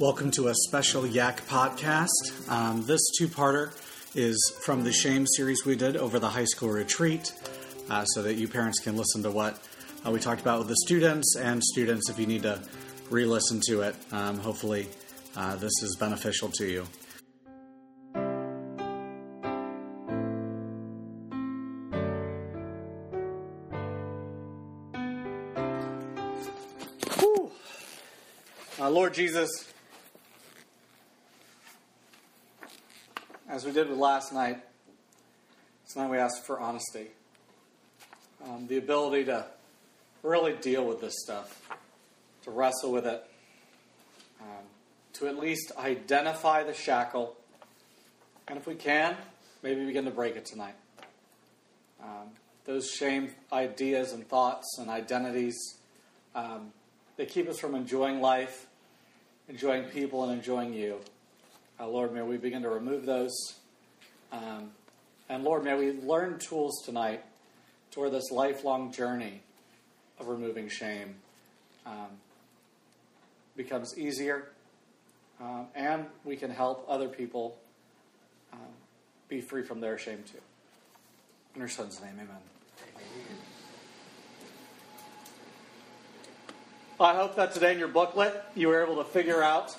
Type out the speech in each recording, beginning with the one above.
Welcome to a special Yak podcast. Um, this two parter is from the Shame series we did over the high school retreat, uh, so that you parents can listen to what uh, we talked about with the students, and students, if you need to re listen to it, um, hopefully uh, this is beneficial to you. Uh, Lord Jesus, as we did with last night, tonight we ask for honesty. Um, the ability to really deal with this stuff, to wrestle with it, um, to at least identify the shackle, and if we can, maybe begin to break it tonight. Um, those shame ideas and thoughts and identities, um, they keep us from enjoying life, enjoying people, and enjoying you. Uh, Lord, may we begin to remove those. Um, and Lord, may we learn tools tonight toward this lifelong journey of removing shame um, becomes easier, um, and we can help other people um, be free from their shame too. In your son's name, amen. I hope that today in your booklet you were able to figure out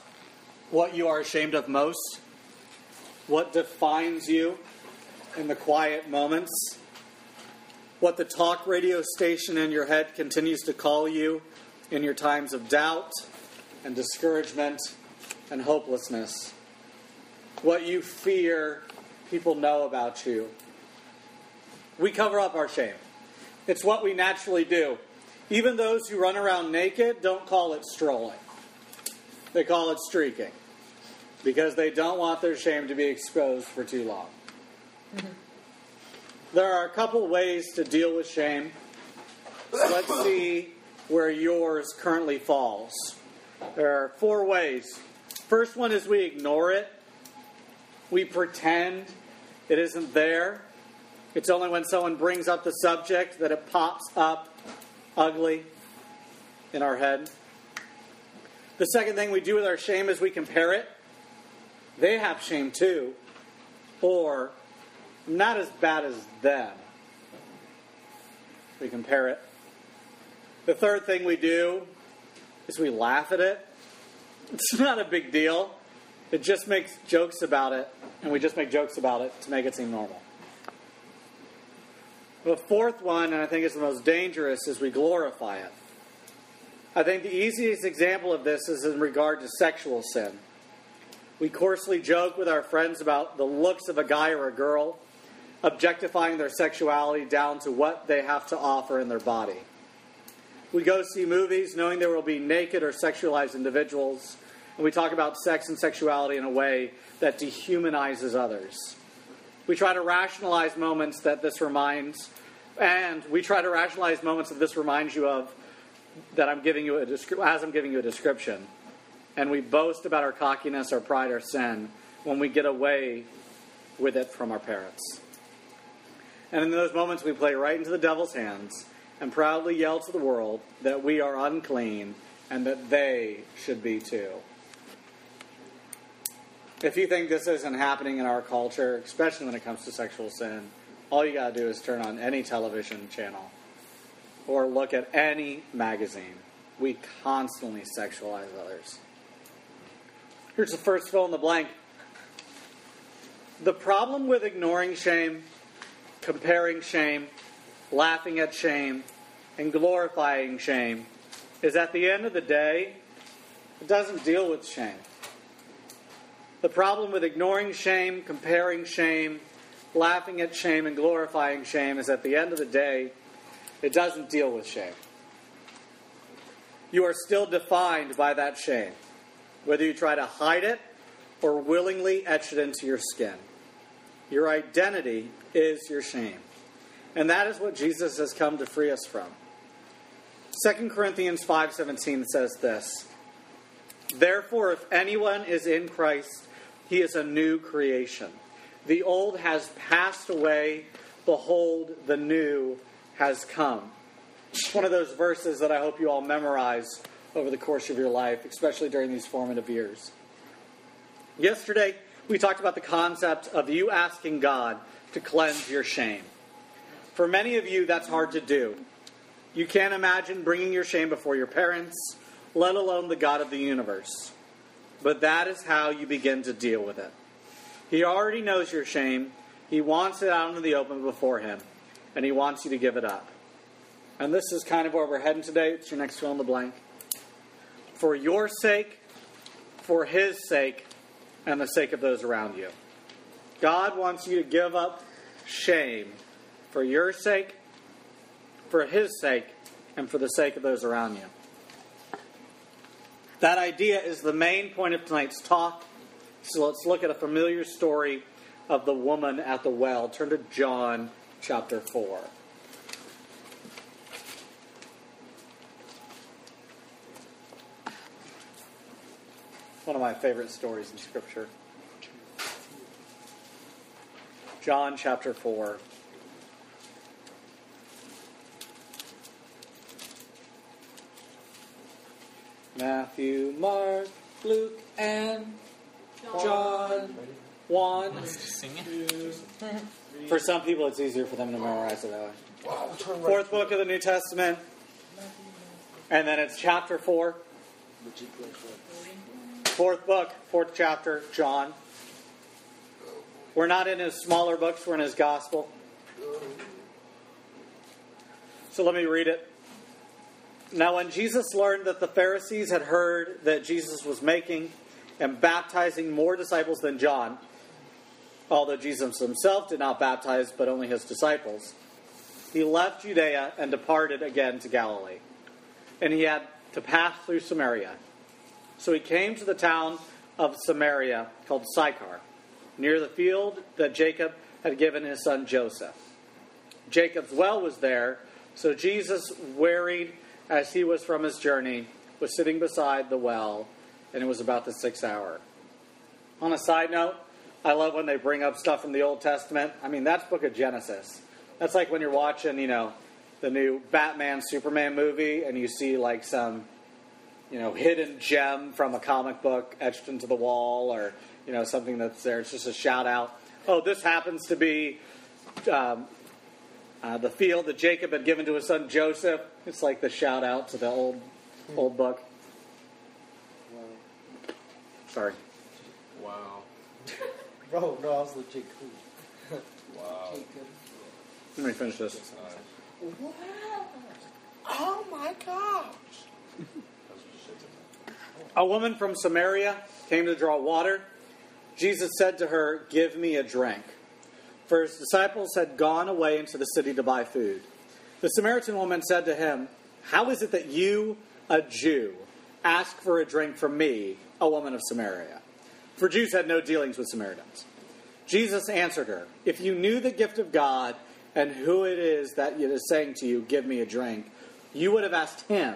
what you are ashamed of most, what defines you in the quiet moments, what the talk radio station in your head continues to call you in your times of doubt and discouragement and hopelessness, what you fear people know about you. We cover up our shame. It's what we naturally do. Even those who run around naked don't call it strolling, they call it streaking because they don't want their shame to be exposed for too long. Mm-hmm. There are a couple ways to deal with shame. So let's see where yours currently falls. There are four ways. First one is we ignore it, we pretend it isn't there. It's only when someone brings up the subject that it pops up ugly in our head. The second thing we do with our shame is we compare it. They have shame too. Or, not as bad as them. We compare it. The third thing we do is we laugh at it. It's not a big deal. It just makes jokes about it, and we just make jokes about it to make it seem normal. The fourth one, and I think it's the most dangerous, is we glorify it. I think the easiest example of this is in regard to sexual sin. We coarsely joke with our friends about the looks of a guy or a girl, objectifying their sexuality down to what they have to offer in their body. We go see movies knowing there will be naked or sexualized individuals, and we talk about sex and sexuality in a way that dehumanizes others. We try to rationalize moments that this reminds, and we try to rationalize moments that this reminds you of that I'm giving you a as I'm giving you a description. And we boast about our cockiness, our pride, our sin when we get away with it from our parents. And in those moments, we play right into the devil's hands and proudly yell to the world that we are unclean and that they should be too. If you think this isn't happening in our culture, especially when it comes to sexual sin, all you got to do is turn on any television channel or look at any magazine. We constantly sexualize others. Here's the first fill in the blank. The problem with ignoring shame, comparing shame, laughing at shame, and glorifying shame is at the end of the day, it doesn't deal with shame. The problem with ignoring shame, comparing shame, laughing at shame, and glorifying shame is at the end of the day, it doesn't deal with shame. You are still defined by that shame, whether you try to hide it or willingly etch it into your skin. Your identity is your shame. And that is what Jesus has come to free us from. 2 Corinthians 5:17 says this: Therefore if anyone is in Christ, he is a new creation. The old has passed away, behold, the new has come. It's One of those verses that I hope you all memorize over the course of your life, especially during these formative years. Yesterday, we talked about the concept of you asking God to cleanse your shame. For many of you, that's hard to do. You can't imagine bringing your shame before your parents, let alone the God of the universe. But that is how you begin to deal with it. He already knows your shame. He wants it out into the open before Him, and He wants you to give it up. And this is kind of where we're heading today. It's your next fill in the blank. For your sake, for His sake, and the sake of those around you. God wants you to give up shame for your sake, for His sake, and for the sake of those around you. That idea is the main point of tonight's talk. So let's look at a familiar story of the woman at the well. Turn to John chapter 4. One of my favorite stories in Scripture. John chapter 4. Matthew, Mark, Luke, and John. One. For some people, it's easier for them to memorize it that way. Fourth book of the New Testament. And then it's chapter 4. Fourth book, fourth chapter, John. We're not in his smaller books, we're in his gospel. So let me read it. Now, when Jesus learned that the Pharisees had heard that Jesus was making and baptizing more disciples than John, although Jesus himself did not baptize, but only his disciples, he left Judea and departed again to Galilee. And he had to pass through Samaria. So he came to the town of Samaria called Sychar, near the field that Jacob had given his son Joseph. Jacob's well was there, so Jesus, wearied as he was from his journey, was sitting beside the well, and it was about the sixth hour. On a side note, I love when they bring up stuff from the Old Testament. I mean, that's book of Genesis. That's like when you're watching, you know, the new Batman Superman movie and you see like some, you know, hidden gem from a comic book etched into the wall or, you know, something that's there. It's just a shout out. Oh, this happens to be um, uh, the field that Jacob had given to his son Joseph. It's like the shout out to the old old book. Sorry. Wow. Bro, no, I was legit cool. Wow. Jacob. Let me finish this. Wow. Oh my gosh. A woman from Samaria came to draw water. Jesus said to her, Give me a drink. For his disciples had gone away into the city to buy food. The Samaritan woman said to him, How is it that you, a Jew, ask for a drink from me, a woman of Samaria? For Jews had no dealings with Samaritans. Jesus answered her, If you knew the gift of God and who it is that it is saying to you, Give me a drink, you would have asked him,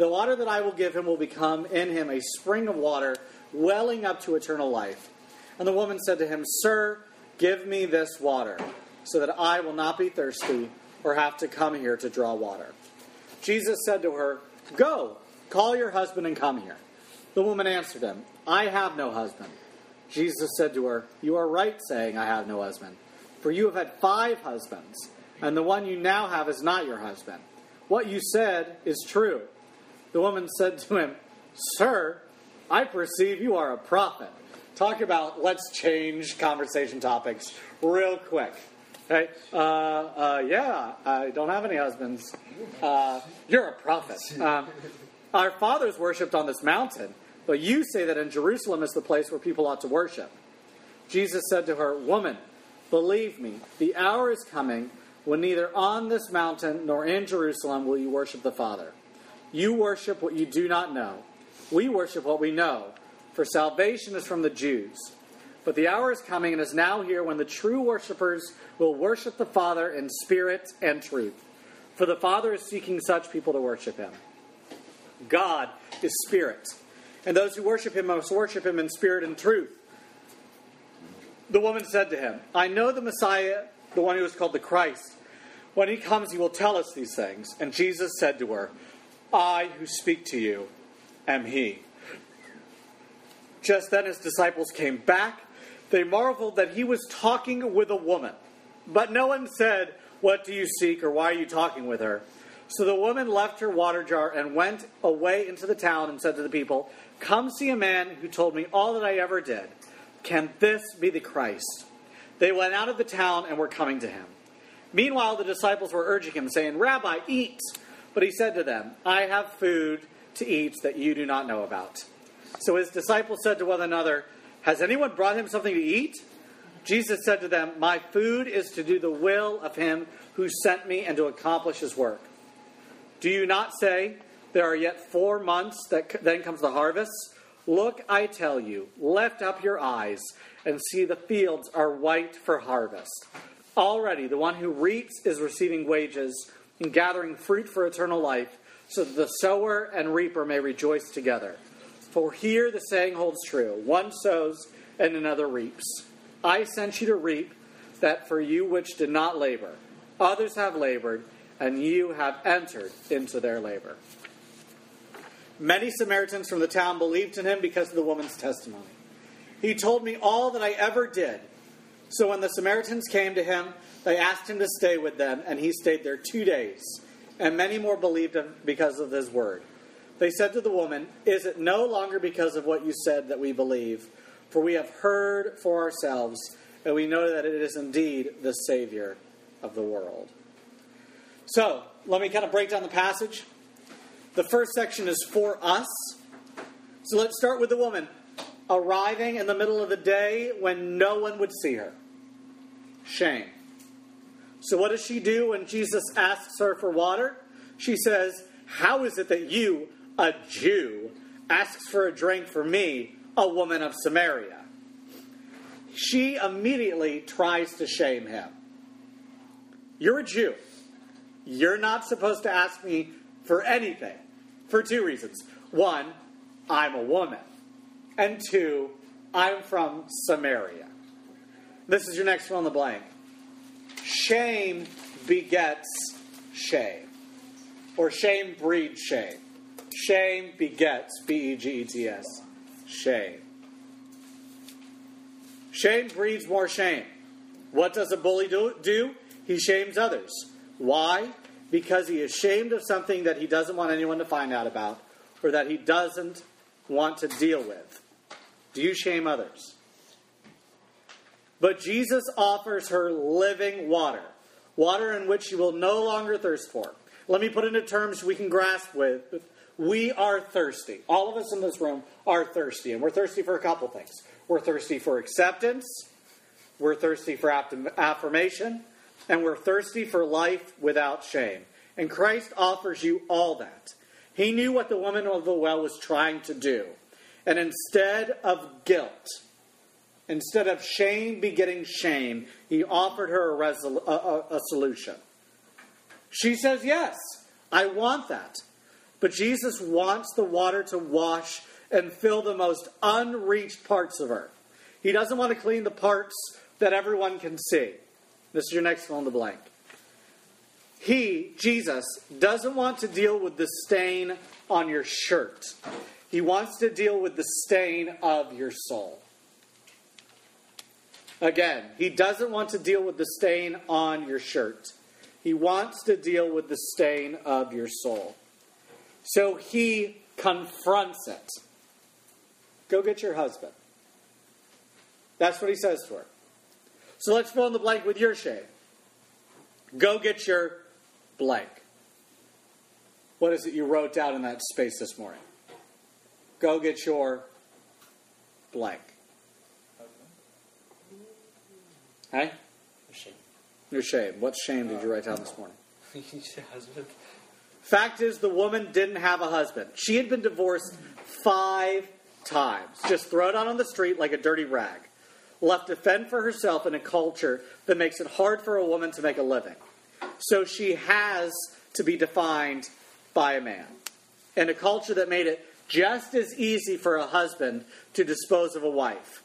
The water that I will give him will become in him a spring of water welling up to eternal life. And the woman said to him, Sir, give me this water, so that I will not be thirsty or have to come here to draw water. Jesus said to her, Go, call your husband and come here. The woman answered him, I have no husband. Jesus said to her, You are right saying, I have no husband. For you have had five husbands, and the one you now have is not your husband. What you said is true. The woman said to him, Sir, I perceive you are a prophet. Talk about let's change conversation topics real quick. Okay? Uh, uh, yeah, I don't have any husbands. Uh, you're a prophet. Um, our fathers worshipped on this mountain, but you say that in Jerusalem is the place where people ought to worship. Jesus said to her, Woman, believe me, the hour is coming when neither on this mountain nor in Jerusalem will you worship the Father. You worship what you do not know. We worship what we know, for salvation is from the Jews. But the hour is coming and is now here when the true worshippers will worship the Father in spirit and truth. For the Father is seeking such people to worship him. God is spirit, and those who worship him must worship him in spirit and truth. The woman said to him, I know the Messiah, the one who is called the Christ. When he comes, he will tell us these things. And Jesus said to her, I who speak to you am he. Just then his disciples came back. They marveled that he was talking with a woman. But no one said, What do you seek, or why are you talking with her? So the woman left her water jar and went away into the town and said to the people, Come see a man who told me all that I ever did. Can this be the Christ? They went out of the town and were coming to him. Meanwhile, the disciples were urging him, saying, Rabbi, eat. But he said to them, I have food to eat that you do not know about. So his disciples said to one another, Has anyone brought him something to eat? Jesus said to them, My food is to do the will of him who sent me and to accomplish his work. Do you not say, There are yet four months, that then comes the harvest? Look, I tell you, lift up your eyes and see the fields are white for harvest. Already the one who reaps is receiving wages and gathering fruit for eternal life, so that the sower and reaper may rejoice together. For here the saying holds true one sows and another reaps. I sent you to reap that for you which did not labor. Others have labored, and you have entered into their labor. Many Samaritans from the town believed in him because of the woman's testimony. He told me all that I ever did. So when the Samaritans came to him, they asked him to stay with them, and he stayed there two days. And many more believed him because of his word. They said to the woman, Is it no longer because of what you said that we believe? For we have heard for ourselves, and we know that it is indeed the Savior of the world. So, let me kind of break down the passage. The first section is for us. So let's start with the woman arriving in the middle of the day when no one would see her. Shame. So, what does she do when Jesus asks her for water? She says, How is it that you, a Jew, asks for a drink for me, a woman of Samaria? She immediately tries to shame him. You're a Jew. You're not supposed to ask me for anything for two reasons. One, I'm a woman. And two, I'm from Samaria. This is your next one on the blank. Shame begets shame. Or shame breeds shame. Shame begets, B E G E T S, shame. Shame breeds more shame. What does a bully do? do? He shames others. Why? Because he is ashamed of something that he doesn't want anyone to find out about or that he doesn't want to deal with. Do you shame others? But Jesus offers her living water, water in which she will no longer thirst for. Let me put it into terms we can grasp with. We are thirsty. All of us in this room are thirsty, and we're thirsty for a couple things. We're thirsty for acceptance, we're thirsty for affirmation, and we're thirsty for life without shame. And Christ offers you all that. He knew what the woman of the well was trying to do. And instead of guilt, instead of shame begetting shame, he offered her a, resol- a, a, a solution. She says, Yes, I want that. But Jesus wants the water to wash and fill the most unreached parts of her. He doesn't want to clean the parts that everyone can see. This is your next fill in the blank. He, Jesus, doesn't want to deal with the stain on your shirt. He wants to deal with the stain of your soul. Again, he doesn't want to deal with the stain on your shirt. He wants to deal with the stain of your soul. So he confronts it. Go get your husband. That's what he says to her. So let's fill in the blank with your shame. Go get your blank. What is it you wrote down in that space this morning? Go get your blank. Hey? Your Shame. Your shame. What shame did you write down this morning? husband. Fact is, the woman didn't have a husband. She had been divorced five times. Just thrown out on the street like a dirty rag. Left to fend for herself in a culture that makes it hard for a woman to make a living. So she has to be defined by a man. In a culture that made it just as easy for a husband to dispose of a wife.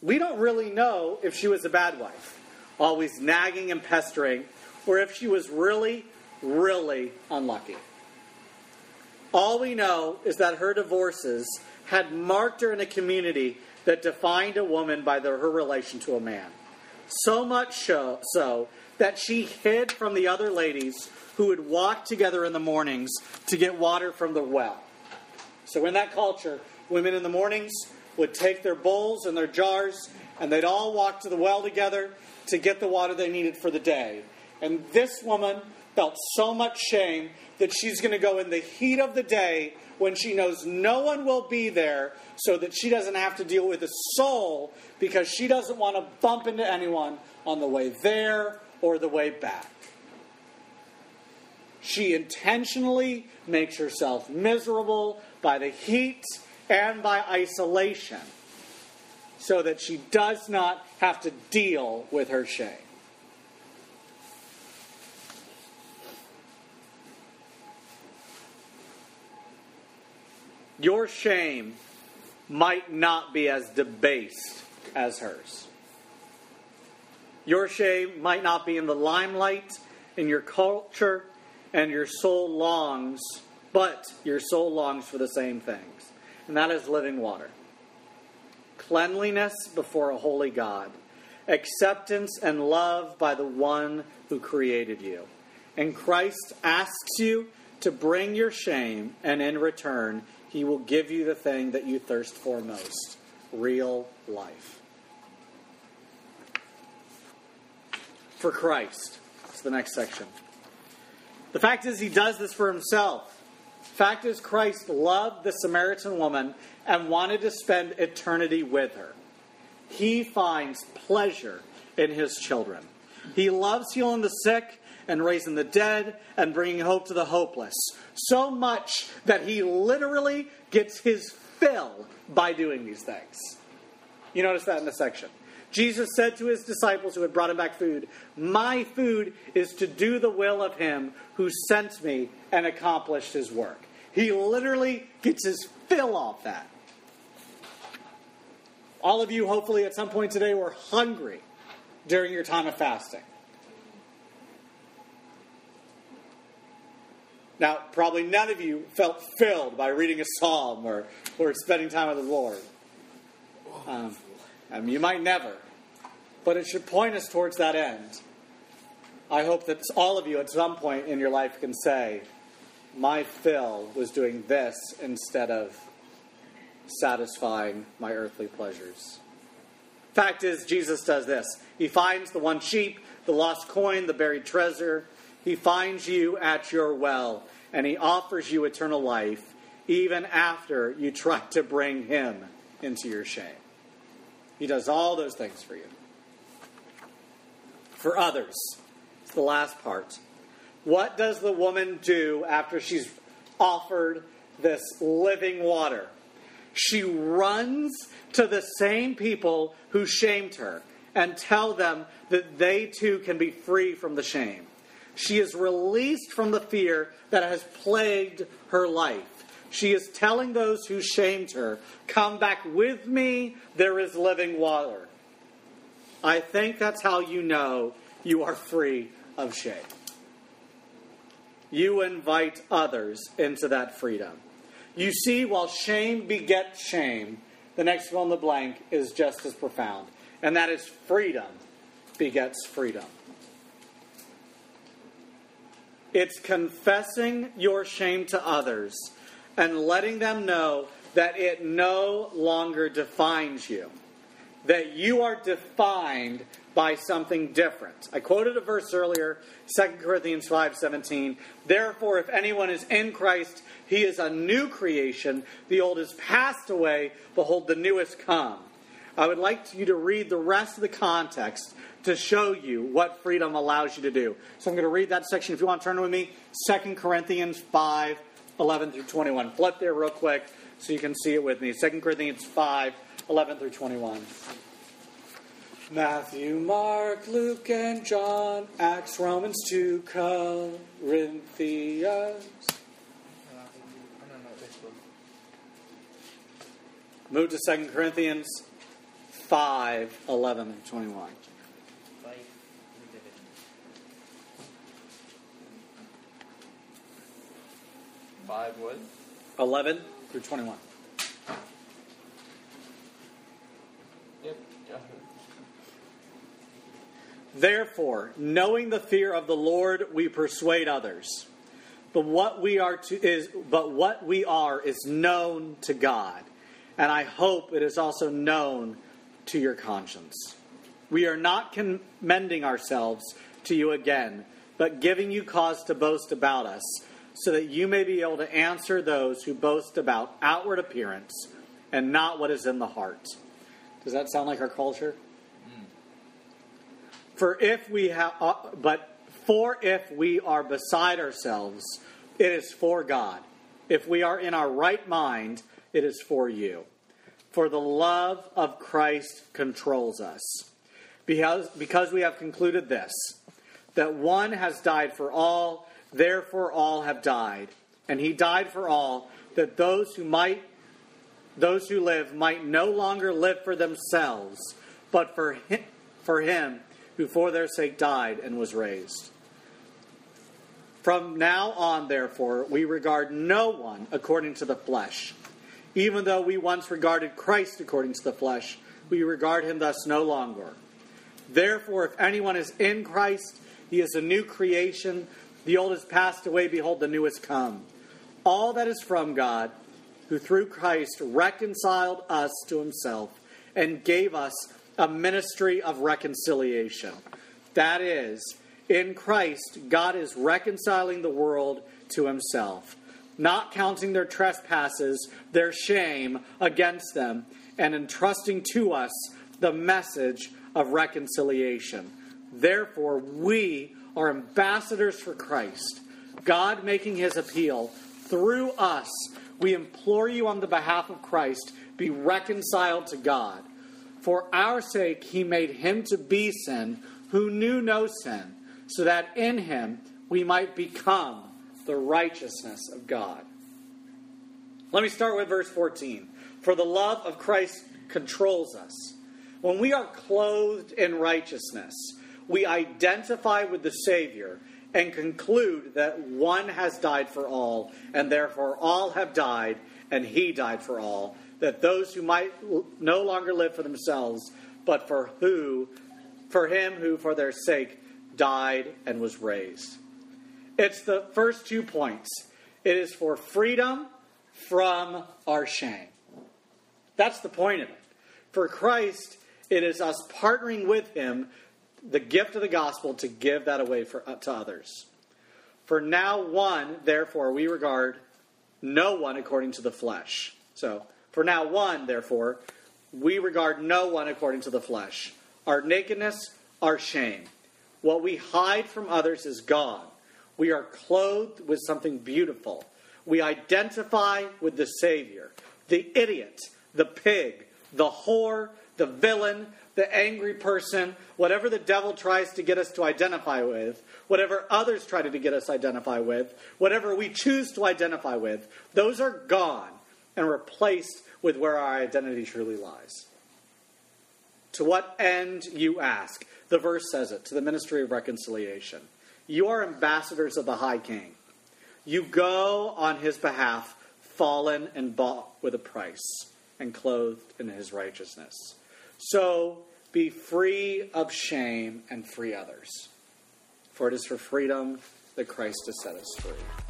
We don't really know if she was a bad wife, always nagging and pestering, or if she was really, really unlucky. All we know is that her divorces had marked her in a community that defined a woman by the, her relation to a man. So much so, so that she hid from the other ladies who would walk together in the mornings to get water from the well. So, in that culture, women in the mornings would take their bowls and their jars and they'd all walk to the well together to get the water they needed for the day. And this woman felt so much shame that she's going to go in the heat of the day when she knows no one will be there so that she doesn't have to deal with a soul because she doesn't want to bump into anyone on the way there or the way back. She intentionally makes herself miserable by the heat and by isolation so that she does not have to deal with her shame. Your shame might not be as debased as hers. Your shame might not be in the limelight in your culture, and your soul longs, but your soul longs for the same things, and that is living water. Cleanliness before a holy God, acceptance and love by the one who created you. And Christ asks you to bring your shame, and in return, he will give you the thing that you thirst for most real life. For Christ. That's the next section. The fact is, he does this for himself. Fact is, Christ loved the Samaritan woman and wanted to spend eternity with her. He finds pleasure in his children. He loves healing the sick and raising the dead and bringing hope to the hopeless. So much that he literally gets his fill by doing these things. You notice that in the section. Jesus said to his disciples who had brought him back food, My food is to do the will of him who sent me and accomplished his work. He literally gets his fill off that. All of you, hopefully, at some point today, were hungry during your time of fasting. Now, probably none of you felt filled by reading a psalm or, or spending time with the Lord. Um, I mean, you might never, but it should point us towards that end. I hope that all of you at some point in your life can say, My fill was doing this instead of satisfying my earthly pleasures. Fact is, Jesus does this. He finds the one sheep, the lost coin, the buried treasure. He finds you at your well, and he offers you eternal life, even after you try to bring him into your shame. He does all those things for you. For others, it's the last part. What does the woman do after she's offered this living water? She runs to the same people who shamed her and tell them that they too can be free from the shame. She is released from the fear that has plagued her life. She is telling those who shamed her, Come back with me, there is living water. I think that's how you know you are free of shame. You invite others into that freedom. You see, while shame begets shame, the next fill in the blank is just as profound, and that is freedom begets freedom. It's confessing your shame to others and letting them know that it no longer defines you, that you are defined by something different. I quoted a verse earlier, 2 Corinthians 5:17. Therefore, if anyone is in Christ, he is a new creation. The old is passed away, behold the new come. I would like you to read the rest of the context to show you what freedom allows you to do. So I'm going to read that section. If you want to turn with me, 2 Corinthians 5 11 through 21. Flip there real quick so you can see it with me. 2 Corinthians 5 11 through 21. Matthew, Mark, Luke, and John, Acts, Romans 2, Corinthians. Move to 2 Corinthians 5 11 through 21. Five what? 11 through 21. Yep. Yeah. Therefore, knowing the fear of the Lord, we persuade others. But what we are to is but what we are is known to God, and I hope it is also known to your conscience. We are not commending ourselves to you again, but giving you cause to boast about us, so that you may be able to answer those who boast about outward appearance and not what is in the heart. Does that sound like our culture? For if we have, uh, but for if we are beside ourselves, it is for God. If we are in our right mind, it is for you. For the love of Christ controls us. Because, because we have concluded this, that one has died for all, therefore all have died. And he died for all, that those who might those who live might no longer live for themselves, but for him, for him who for their sake died and was raised. From now on, therefore, we regard no one according to the flesh. Even though we once regarded Christ according to the flesh, we regard him thus no longer. Therefore, if anyone is in Christ, he is a new creation. The old has passed away, behold, the new has come. All that is from God, who through Christ reconciled us to himself and gave us a ministry of reconciliation. That is, in Christ, God is reconciling the world to himself, not counting their trespasses, their shame against them, and entrusting to us the message of reconciliation. Therefore, we are ambassadors for Christ, God making his appeal through us. We implore you on the behalf of Christ, be reconciled to God. For our sake, he made him to be sin who knew no sin, so that in him we might become the righteousness of God. Let me start with verse 14. For the love of Christ controls us. When we are clothed in righteousness, we identify with the Savior and conclude that one has died for all, and therefore all have died, and he died for all, that those who might no longer live for themselves, but for who, for him who for their sake died and was raised. It's the first two points. It is for freedom from our shame. That's the point of it. For Christ, it is us partnering with him the gift of the gospel to give that away for, uh, to others. For now, one, therefore, we regard no one according to the flesh. So, for now, one, therefore, we regard no one according to the flesh. Our nakedness, our shame. What we hide from others is gone. We are clothed with something beautiful. We identify with the Savior. The idiot, the pig, the whore, the villain, the angry person, whatever the devil tries to get us to identify with, whatever others try to get us to identify with, whatever we choose to identify with, those are gone and replaced with where our identity truly lies. To what end, you ask? The verse says it to the ministry of reconciliation. You are ambassadors of the High King. You go on his behalf, fallen and bought with a price, and clothed in his righteousness. So be free of shame and free others. For it is for freedom that Christ has set us free.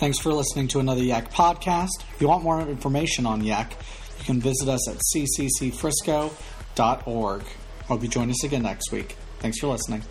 Thanks for listening to another Yak podcast. If you want more information on Yak, you can visit us at cccfrisco.org. Hope you join us again next week. Thanks for listening.